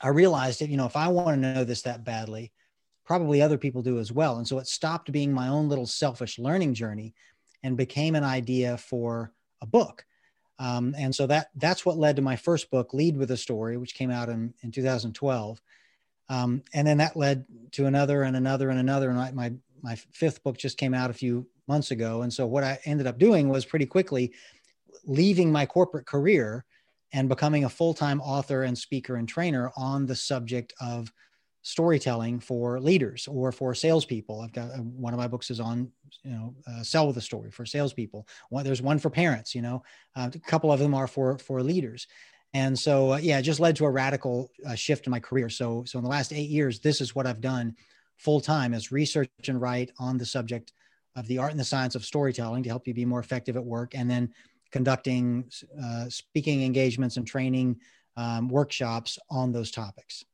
I realized that, you know, if I want to know this that badly, probably other people do as well. And so it stopped being my own little selfish learning journey and became an idea for a book. Um, and so that that's what led to my first book, Lead with a Story, which came out in, in 2012. Um, and then that led to another and another and another. And I, my my fifth book just came out a few months ago. And so what I ended up doing was pretty quickly leaving my corporate career and becoming a full-time author and speaker and trainer on the subject of storytelling for leaders or for salespeople. I've got uh, one of my books is on, you know, uh, sell with a story for salespeople. One, there's one for parents. You know, uh, a couple of them are for for leaders. And so, uh, yeah, it just led to a radical uh, shift in my career. So, so in the last eight years, this is what I've done full time is research and write on the subject of the art and the science of storytelling to help you be more effective at work, and then conducting uh, speaking engagements and training um, workshops on those topics.